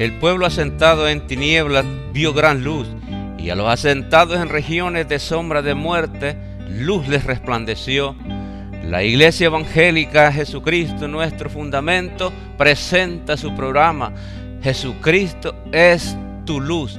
El pueblo asentado en tinieblas vio gran luz, y a los asentados en regiones de sombra de muerte, luz les resplandeció. La Iglesia Evangélica Jesucristo, nuestro fundamento, presenta su programa. Jesucristo es tu luz.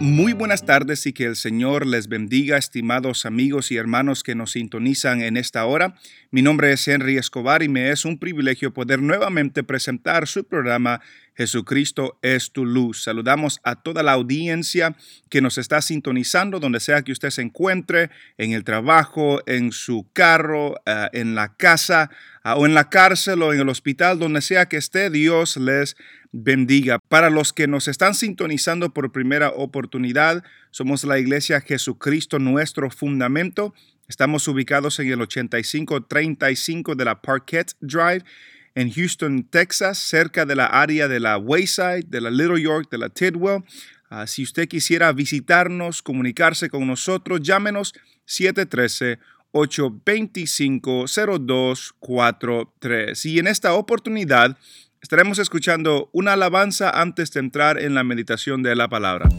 Muy buenas tardes y que el Señor les bendiga, estimados amigos y hermanos que nos sintonizan en esta hora. Mi nombre es Henry Escobar y me es un privilegio poder nuevamente presentar su programa Jesucristo es tu luz. Saludamos a toda la audiencia que nos está sintonizando, donde sea que usted se encuentre, en el trabajo, en su carro, eh, en la casa o en la cárcel o en el hospital, donde sea que esté, Dios les bendiga. Para los que nos están sintonizando por primera oportunidad, somos la iglesia Jesucristo, nuestro fundamento. Estamos ubicados en el 8535 de la Parquet Drive en Houston, Texas, cerca de la área de la Wayside, de la Little York, de la Tidwell. Ah, si usted quisiera visitarnos, comunicarse con nosotros, llámenos 713-825-0243. Y en esta oportunidad estaremos escuchando una alabanza antes de entrar en la meditación de la palabra.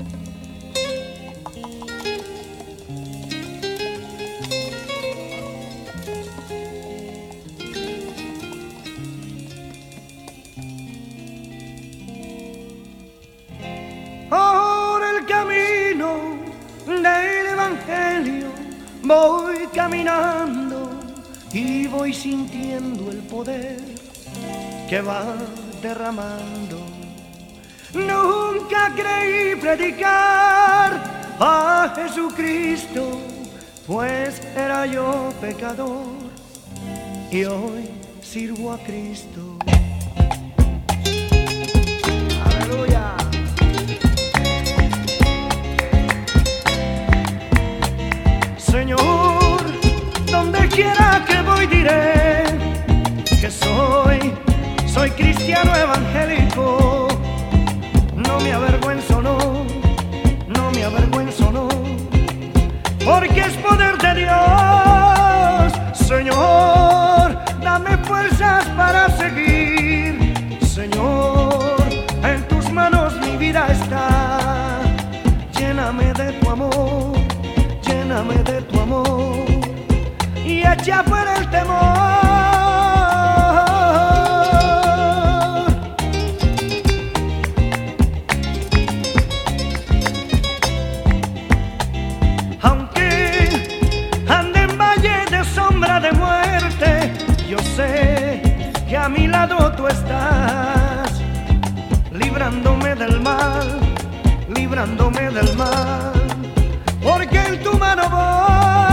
Voy caminando y voy sintiendo el poder que va derramando. Nunca creí predicar a Jesucristo, pues era yo pecador y hoy sirvo a Cristo. Diré que soy, soy cristiano evangélico. No me avergüenzo, no, no me avergüenzo, no, porque es poder de Dios. Señor, dame fuerzas para seguir. Señor, en tus manos mi vida está. Lléname de tu amor lléname de tu amor y echa fuera el temor. Aunque ande en valle de sombra de muerte, yo sé que a mi lado tú estás, librándome del mal, librándome del mal porque en tu mano voy.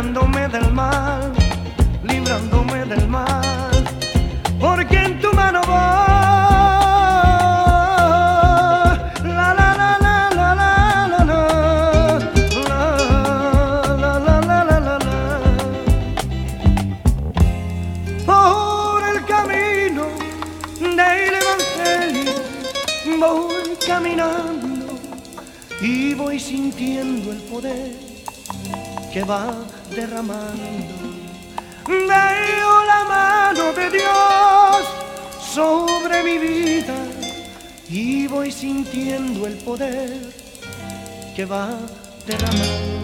librándome del mal, librándome del mal, porque en tu mano va. La la la la la la la la la la la la la Por el camino del Evangelio voy caminando y voy sintiendo el poder que va derramando. Veo la mano de Dios sobre mi vida y voy sintiendo el poder que va derramando.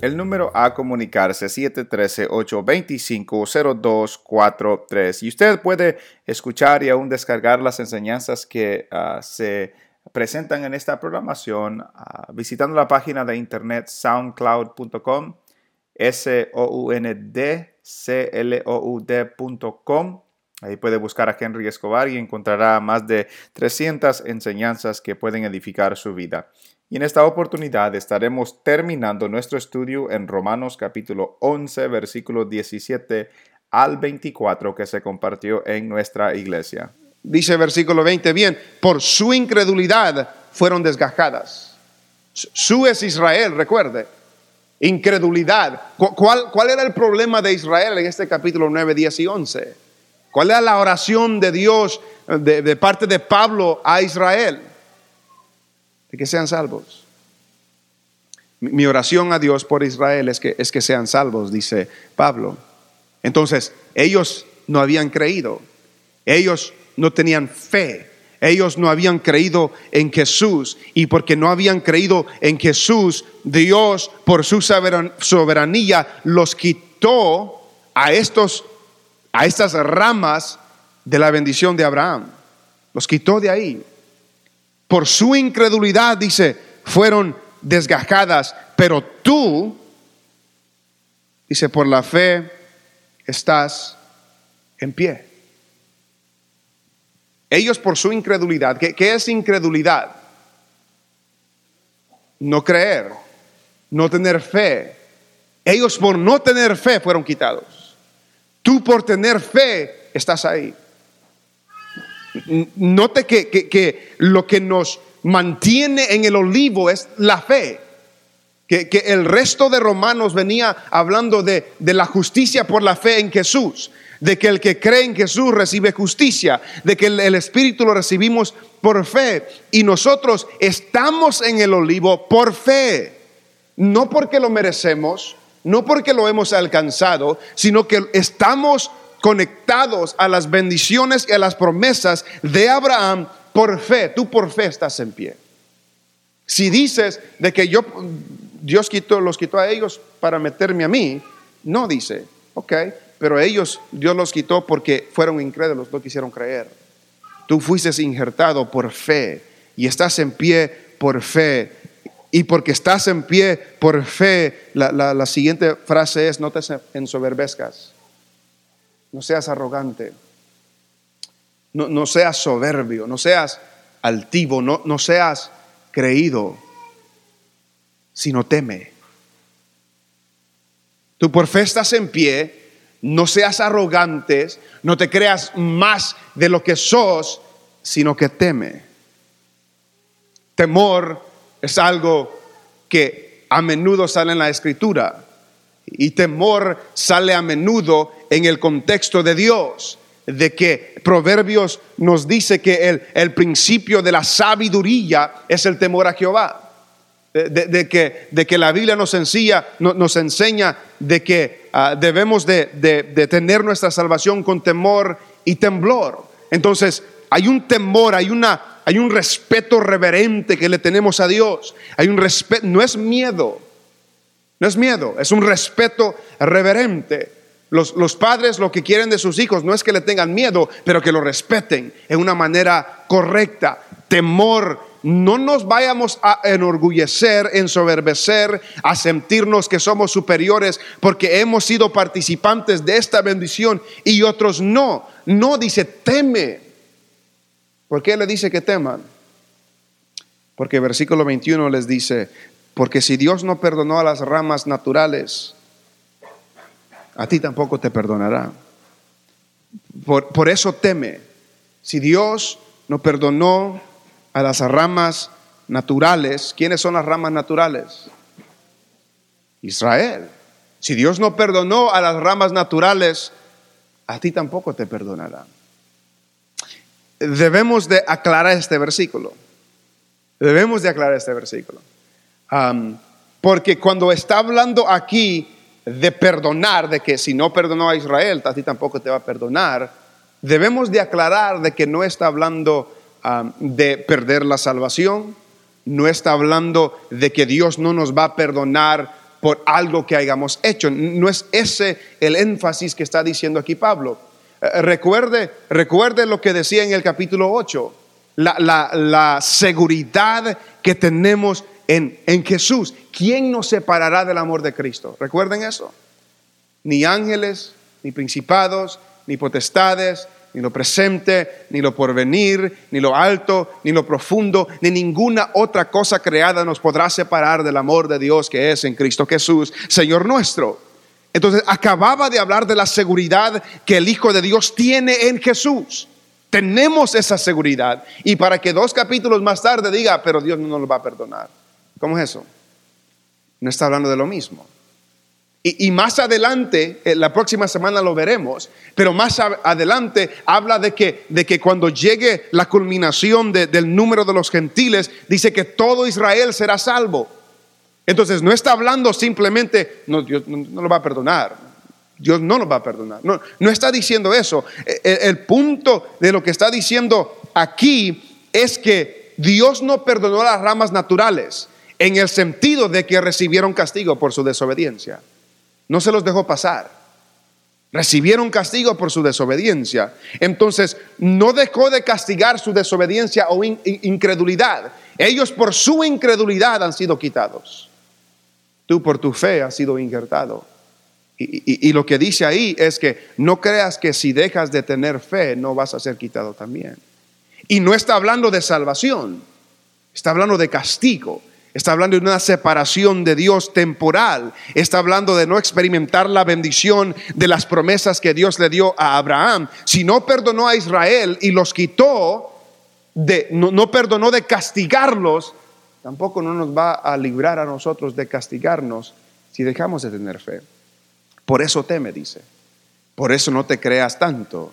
El número a comunicarse 713-825-0243 y usted puede escuchar y aún descargar las enseñanzas que ah, se presentan en esta programación ah, visitando la página de internet soundcloud.com S-O-U-N-D-C-L-O-U-D.com. Ahí puede buscar a Henry Escobar y encontrará más de 300 enseñanzas que pueden edificar su vida. Y en esta oportunidad estaremos terminando nuestro estudio en Romanos capítulo 11, versículo 17 al 24 que se compartió en nuestra iglesia. Dice versículo 20, bien, por su incredulidad fueron desgajadas. Su es Israel, recuerde. Incredulidad. ¿Cuál, ¿Cuál era el problema de Israel en este capítulo 9, 10 y 11? ¿Cuál era la oración de Dios de, de parte de Pablo a Israel? de que sean salvos. Mi oración a Dios por Israel es que, es que sean salvos, dice Pablo. Entonces, ellos no habían creído, ellos no tenían fe, ellos no habían creído en Jesús y porque no habían creído en Jesús, Dios por su soberanía los quitó a estos a estas ramas de la bendición de Abraham. Los quitó de ahí por su incredulidad, dice, fueron desgajadas, pero tú, dice, por la fe estás en pie. Ellos por su incredulidad, ¿qué, es incredulidad? No creer, no tener fe. Ellos por no tener fe fueron quitados. Tú por tener fe estás ahí. Note que, lo que nos mantiene en el olivo es la fe. Que, el resto de Romanos venía hablando de, la justicia por la fe en Jesús, de que el que cree en Jesús recibe justicia, de que el, Espíritu lo recibimos por fe. Y nosotros estamos en el olivo por fe, no porque lo merecemos, no porque lo hemos alcanzado, sino que estamos conectados a las bendiciones y a las promesas de Abraham por fe. Tú por fe estás en pie. Si dices de que yo, Dios quitó, los quitó a ellos para meterme a mí, no dice, ok, pero ellos, Dios los quitó porque fueron incrédulos, no quisieron creer. Tú fuiste injertado por fe y estás en pie por fe. Y porque estás en pie por fe, la, la siguiente frase es, no te ensoberbezcas no seas arrogante, no, seas soberbio, no seas altivo, no, no seas creído, sino teme. Tú por fe estás en pie, no seas arrogantes, no te creas más de lo que sos, sino que teme. Temor es algo que a menudo sale en la escritura y temor sale a menudo en el contexto de Dios, de que Proverbios nos dice que el, el principio de la sabiduría es el temor a Jehová. De, que, de que, la Biblia nos enseña, nos enseña de que ah, debemos de, de, tener nuestra salvación con temor y temblor. Entonces, hay un temor, hay, una, hay un respeto reverente que le tenemos a Dios. Hay un respeto, no es miedo, no es miedo, es un respeto reverente. Los, los, padres lo que quieren de sus hijos no es que le tengan miedo, pero que lo respeten en una manera correcta. Temor, no nos vayamos a enorgullecer, ensoberbecer, a sentirnos que somos superiores porque hemos sido participantes de esta bendición y otros no. No dice teme. ¿Por qué le dice que teman? Porque versículo 21 les dice, porque si Dios no perdonó a las ramas naturales, a ti tampoco te perdonará. Por, eso teme. Si Dios no perdonó a las ramas naturales, ¿quiénes son las ramas naturales? Israel. Si Dios no perdonó a las ramas naturales, a ti tampoco te perdonará. Debemos de aclarar este versículo. Debemos de aclarar este versículo. Porque cuando está hablando aquí de perdonar, de que si no perdonó a Israel, a ti tampoco te va a perdonar, debemos de aclarar de que no está hablando de perder la salvación, no está hablando de que Dios no nos va a perdonar por algo que hayamos hecho. No es ese el énfasis que está diciendo aquí Pablo. Eh, recuerde, recuerde lo que decía en el capítulo 8, la, seguridad que tenemos en, en Jesús. ¿Quién nos separará del amor de Cristo? Recuerden eso. Ni ángeles, ni principados, ni potestades, ni lo presente, ni lo porvenir, ni lo alto, ni lo profundo, ni ninguna otra cosa creada nos podrá separar del amor de Dios que es en Cristo Jesús, Señor nuestro. Entonces acababa de hablar de la seguridad que el Hijo de Dios tiene en Jesús. Tenemos esa seguridad. Y para que dos capítulos más tarde diga, pero Dios no nos lo va a perdonar. ¿Cómo es eso? No está hablando de lo mismo. Y, más adelante, eh, la próxima semana lo veremos, pero más adelante habla de que, de que cuando llegue la culminación del número de los gentiles, dice que todo Israel será salvo. Entonces no está hablando simplemente, no, Dios no, lo va a perdonar, Dios no lo va a perdonar. No, está diciendo eso. El, e, el punto de lo que está diciendo aquí es que Dios no perdonó las ramas naturales en el sentido de que recibieron castigo por su desobediencia. No se los dejó pasar. Recibieron castigo por su desobediencia. Entonces, no dejó de castigar su desobediencia o incredulidad. Ellos por su incredulidad han sido quitados. Tú por tu fe has sido injertado. Y, lo que dice ahí es que no creas que si dejas de tener fe no vas a ser quitado también. Y no está hablando de salvación, está hablando de castigo. Está hablando de una separación de Dios temporal. Está hablando de no experimentar la bendición de las promesas que Dios le dio a Abraham. Si no perdonó a Israel y los quitó, de, no, perdonó de castigarlos, tampoco no nos va a librar a nosotros de castigarnos si dejamos de tener fe. Por eso teme, dice. Por eso no te creas tanto.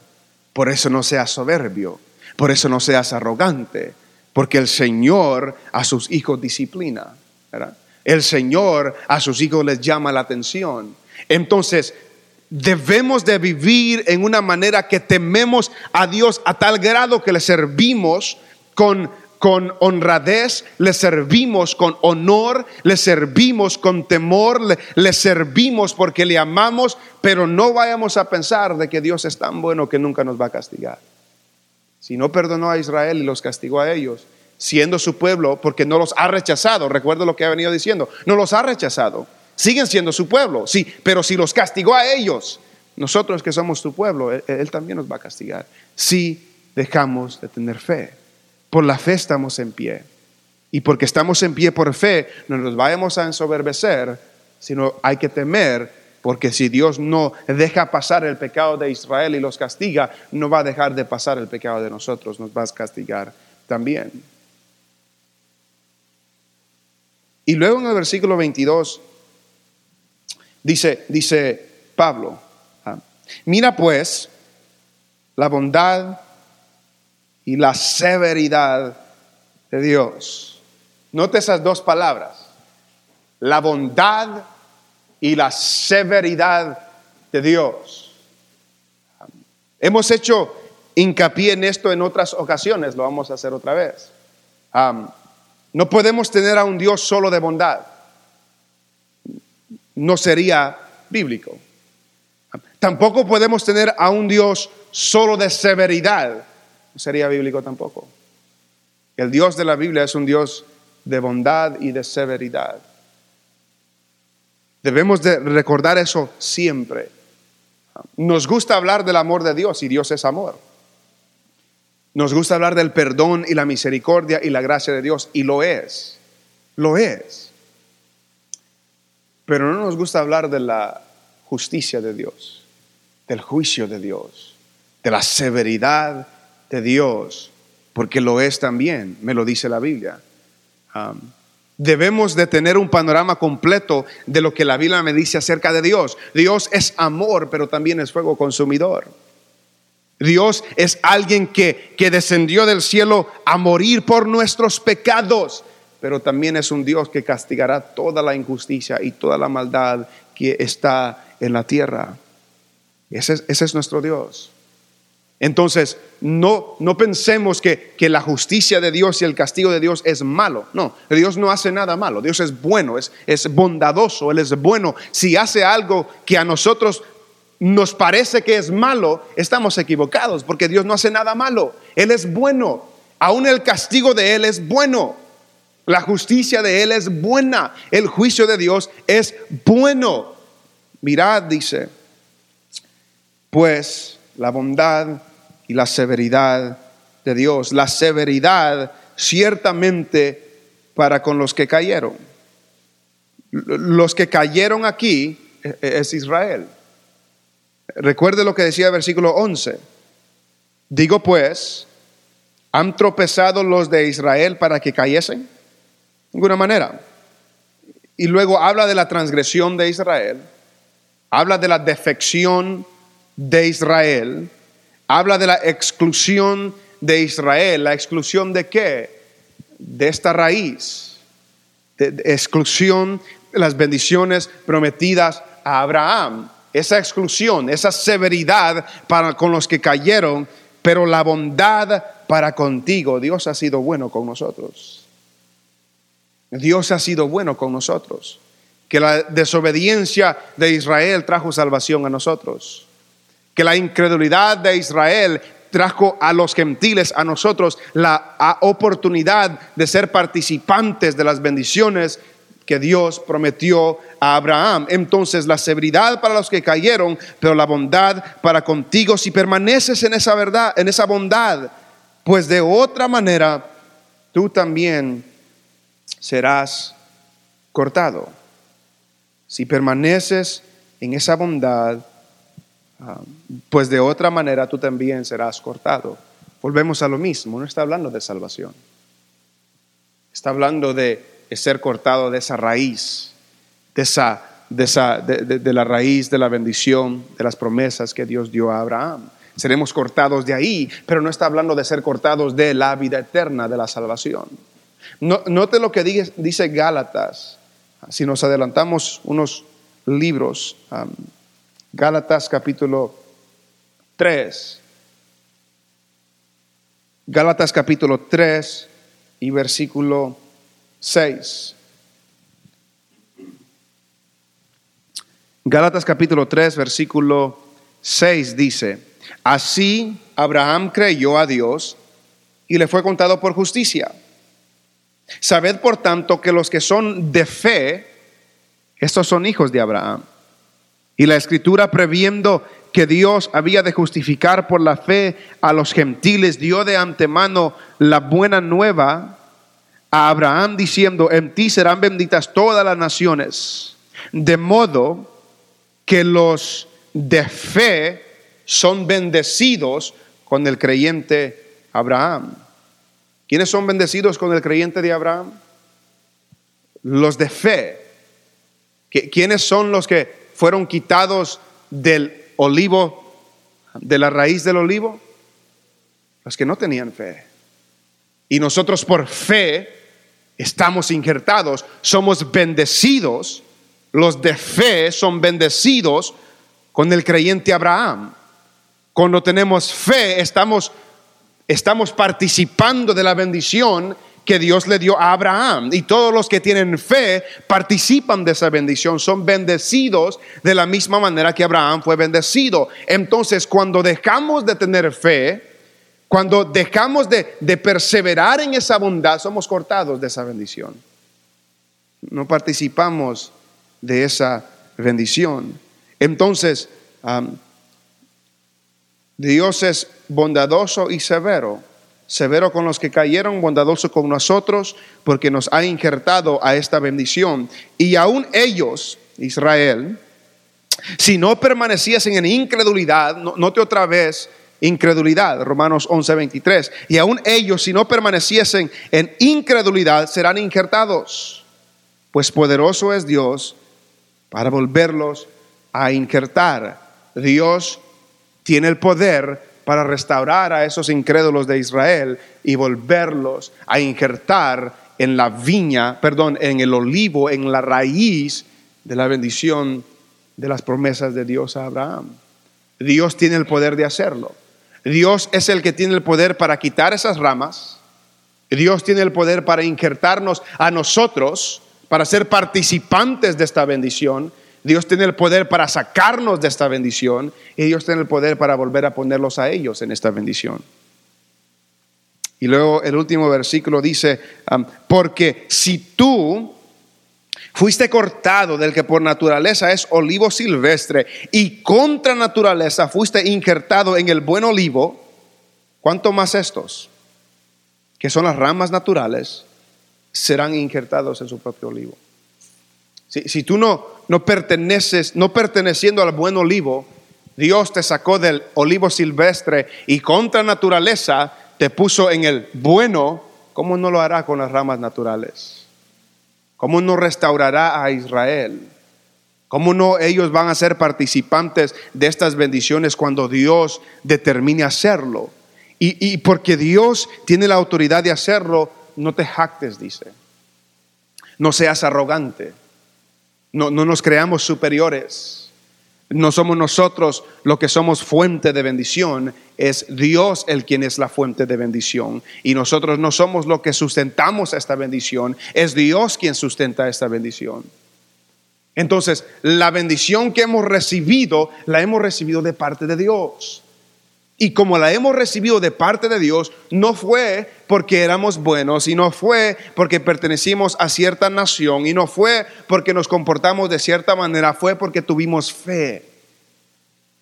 Por eso no seas soberbio. Por eso no seas arrogante porque el Señor a sus hijos disciplina. El Señor a sus hijos les llama la atención. Entonces, debemos de vivir en una manera que tememos a Dios a tal grado que le servimos con, con honradez, le servimos con honor, le servimos con temor, le, le, servimos porque le amamos, pero no vayamos a pensar de que Dios es tan bueno que nunca nos va a castigar. Si no perdonó a Israel y los castigó a ellos, siendo su pueblo, porque no los ha rechazado, recuerdo lo que ha venido diciendo, no los ha rechazado, siguen siendo su pueblo, sí, pero si los castigó a ellos, nosotros que somos su pueblo, él, él también nos va a castigar, si dejamos de tener fe. Por la fe estamos en pie. Y porque estamos en pie por fe, no nos vayamos a ensoberbecer, sino hay que temer porque si Dios no deja pasar el pecado de Israel y los castiga, no va a dejar de pasar el pecado de nosotros, nos va a castigar también. Y luego en el versículo 22 dice, dice Pablo, ah, mira pues la bondad y la severidad de Dios. Note esas dos palabras, la bondad y la severidad de Dios. Hemos hecho hincapié en esto en otras ocasiones, lo vamos a hacer otra vez. no podemos tener a un Dios solo de bondad. No sería bíblico. Tampoco podemos tener a un Dios solo de severidad. No sería bíblico tampoco. El Dios de la Biblia es un Dios de bondad y de severidad. Debemos de recordar eso siempre. Nos gusta hablar del amor de Dios y Dios es amor. Nos gusta hablar del perdón y la misericordia y la gracia de Dios y lo es. Lo es. Pero no nos gusta hablar de la justicia de Dios, del juicio de Dios, de la severidad de Dios, porque lo es también, me lo dice la Biblia. Debemos de tener un panorama completo de lo que la Biblia me dice acerca de Dios. Dios es amor, pero también es fuego consumidor. Dios es alguien que, que descendió del cielo a morir por nuestros pecados, pero también es un Dios que castigará toda la injusticia y toda la maldad que está en la tierra. Ese es, ese es nuestro Dios. Entonces, no, no pensemos que, que, la justicia de Dios y el castigo de Dios es malo. No, Dios no hace nada malo. Dios es bueno, es, es bondadoso, Él es bueno. Si hace algo que a nosotros nos parece que es malo, estamos equivocados, porque Dios no hace nada malo. Él es bueno. Aún el castigo de Él es bueno. La justicia de Él es buena. El juicio de Dios es bueno. Mirad, dice, pues la bondad y la severidad de Dios. La severidad ciertamente para con los que cayeron. Los que cayeron aquí e, e, es Israel. Recuerde lo que decía el versículo 11. Digo pues, ¿han tropezado los de Israel para que cayesen? De ninguna manera. Y luego habla de la transgresión de Israel, habla de la defección de Israel, habla de la exclusión de Israel. ¿La exclusión de qué? De esta raíz. De, exclusión de las bendiciones prometidas a Abraham. Esa exclusión, esa severidad para con los que cayeron, pero la bondad para contigo. Dios ha sido bueno con nosotros. Dios ha sido bueno con nosotros. Que la desobediencia de Israel trajo salvación a nosotros que la incredulidad de Israel trajo a los gentiles, a nosotros, la oportunidad de ser participantes de las bendiciones que Dios prometió a Abraham. Entonces la severidad para los que cayeron, pero la bondad para contigo si permaneces en esa verdad, en esa bondad, pues de otra manera tú también serás cortado. Si permaneces en esa bondad, pues de otra manera tú también serás cortado. Volvemos a lo mismo, no está hablando de salvación. Está hablando de, ser cortado de esa raíz, de, esa, de, esa, de, la raíz de la bendición, de las promesas que Dios dio a Abraham. Seremos cortados de ahí, pero no está hablando de ser cortados de la vida eterna, de la salvación. note lo que dice, Gálatas. Si nos adelantamos unos libros, Gálatas capítulo 3. Gálatas capítulo 3 y versículo 6. Gálatas capítulo 3, versículo 6 dice, así Abraham creyó a Dios y le fue contado por justicia. Sabed por tanto que los que son de fe, estos son hijos de Abraham. Y la escritura previendo que Dios había de justificar por la fe a los gentiles, dio de antemano la buena nueva a Abraham diciendo, en ti serán benditas todas las naciones. De modo que los de fe son bendecidos con el creyente Abraham. ¿Quiénes son bendecidos con el creyente de Abraham? Los de fe. ¿Quiénes son los que fueron quitados del olivo, de la raíz del olivo? Los que no tenían fe. Y nosotros por fe estamos injertados, somos bendecidos. Los de fe son bendecidos con el creyente Abraham. Cuando tenemos fe, estamos, estamos participando de la bendición que Dios le dio a Abraham. Y todos los que tienen fe participan de esa bendición, son bendecidos de la misma manera que Abraham fue bendecido. Entonces, cuando dejamos de tener fe, cuando dejamos de, perseverar en esa bondad, somos cortados de esa bendición. No participamos de esa bendición. Entonces, Dios es bondadoso y severo severo con los que cayeron, bondadoso con nosotros, porque nos ha injertado a esta bendición. Y aún ellos, Israel, si no permaneciesen en incredulidad, note otra vez, incredulidad, Romanos 11, 23, y aún ellos, si no permaneciesen en incredulidad, serán injertados, pues poderoso es Dios para volverlos a injertar. Dios tiene el poder para restaurar a esos incrédulos de Israel y volverlos a injertar en la viña, perdón, en el olivo, en la raíz de la bendición de las promesas de Dios a Abraham. Dios tiene el poder de hacerlo. Dios es el que tiene el poder para quitar esas ramas. Dios tiene el poder para injertarnos a nosotros, para ser participantes de esta bendición. Dios tiene el poder para sacarnos de esta bendición y Dios tiene el poder para volver a ponerlos a ellos en esta bendición. Y luego el último versículo dice, porque si tú fuiste cortado del que por naturaleza es olivo silvestre y contra naturaleza fuiste injertado en el buen olivo, ¿cuánto más estos, que son las ramas naturales, serán injertados en su propio olivo? Si, tú no, no perteneces, no perteneciendo al buen olivo, Dios te sacó del olivo silvestre y contra naturaleza te puso en el bueno, ¿cómo no lo hará con las ramas naturales? ¿Cómo no restaurará a Israel? ¿Cómo no ellos van a ser participantes de estas bendiciones cuando Dios determine hacerlo? Y, porque Dios tiene la autoridad de hacerlo, no te jactes, dice. No seas arrogante. No, no nos creamos superiores. No somos nosotros lo que somos fuente de bendición, es Dios el quien es la fuente de bendición. Y nosotros no somos lo que sustentamos esta bendición, es Dios quien sustenta esta bendición. Entonces, la bendición que hemos recibido, la hemos recibido de parte de Dios. Y como la hemos recibido de parte de Dios, no fue porque éramos buenos, y no fue porque pertenecimos a cierta nación, y no fue porque nos comportamos de cierta manera, fue porque tuvimos fe.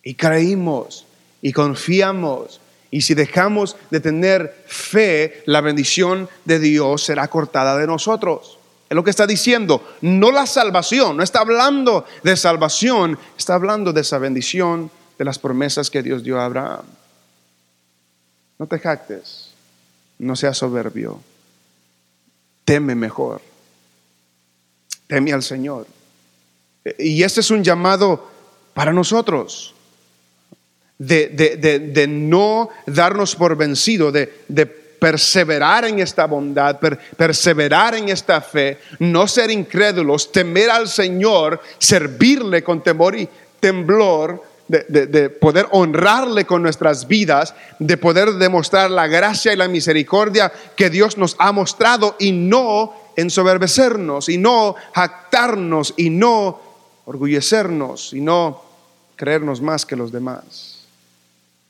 Y creímos, y confiamos. Y si dejamos de tener fe, la bendición de Dios será cortada de nosotros. Es lo que está diciendo. No la salvación, no está hablando de salvación, está hablando de esa bendición de las promesas que Dios dio a Abraham. No te jactes, no seas soberbio, teme mejor, teme al Señor. Y este es un llamado para nosotros, de, no darnos por vencido, de, perseverar en esta bondad, perseverar en esta fe, no ser incrédulos, temer al Señor, servirle con temor y temblor de, poder honrarle con nuestras vidas, de poder demostrar la gracia y la misericordia que Dios nos ha mostrado y no ensoberbecernos y no jactarnos y no orgullecernos y no creernos más que los demás.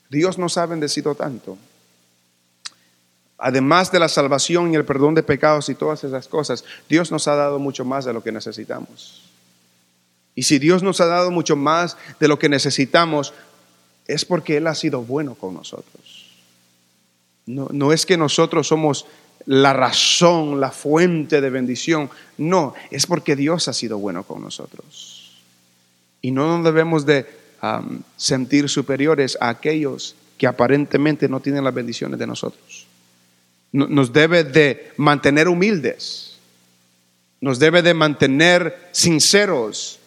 Dios nos ha bendecido tanto. Además de la salvación y el perdón de pecados y todas esas cosas, Dios nos ha dado mucho más de lo que necesitamos. Y si Dios nos ha dado mucho más de lo que necesitamos, es porque Él ha sido bueno con nosotros. No, no, es que nosotros somos la razón, la fuente de bendición. No, es porque Dios ha sido bueno con nosotros. Y no nos debemos de sentir superiores a aquellos que aparentemente no tienen las bendiciones de nosotros. Nos debe de mantener humildes. Nos debe de mantener sinceros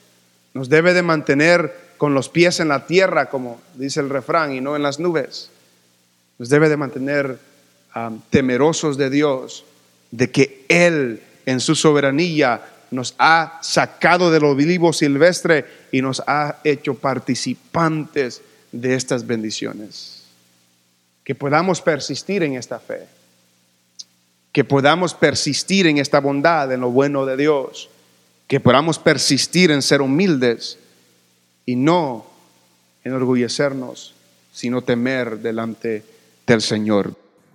nos debe de mantener con los pies en la tierra, como dice el refrán, y no en las nubes. Nos debe de mantener temerosos de Dios, de que Él en su soberanía nos ha sacado del olivo silvestre y nos ha hecho participantes de estas bendiciones. Que podamos persistir en esta fe, que podamos persistir en esta bondad, en lo bueno de Dios que podamos persistir en ser humildes y no enorgullecernos, sino temer delante del Señor.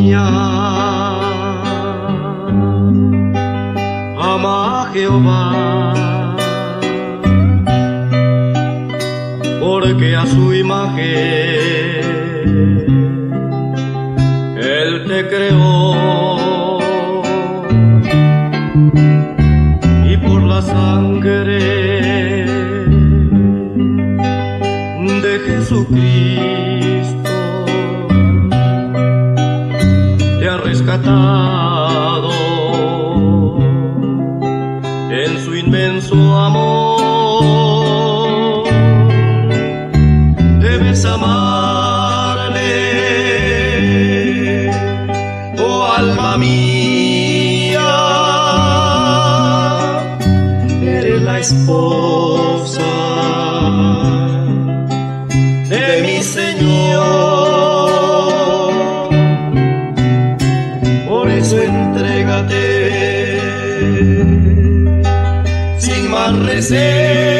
Mía, ama a Jehová, porque a su imagen sin más reservas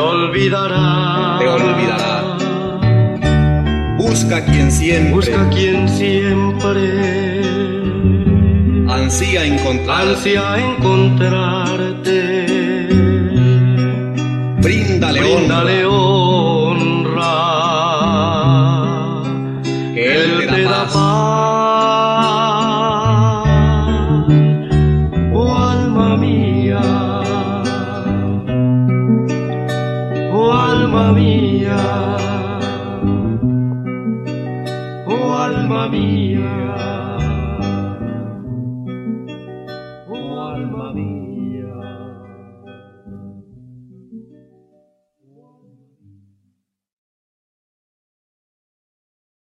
olvidará. te olvidará. Busca quien siempre Busca quien siempre ansía encontrar. ansia encontrarte. Bríndale Bríndale honra,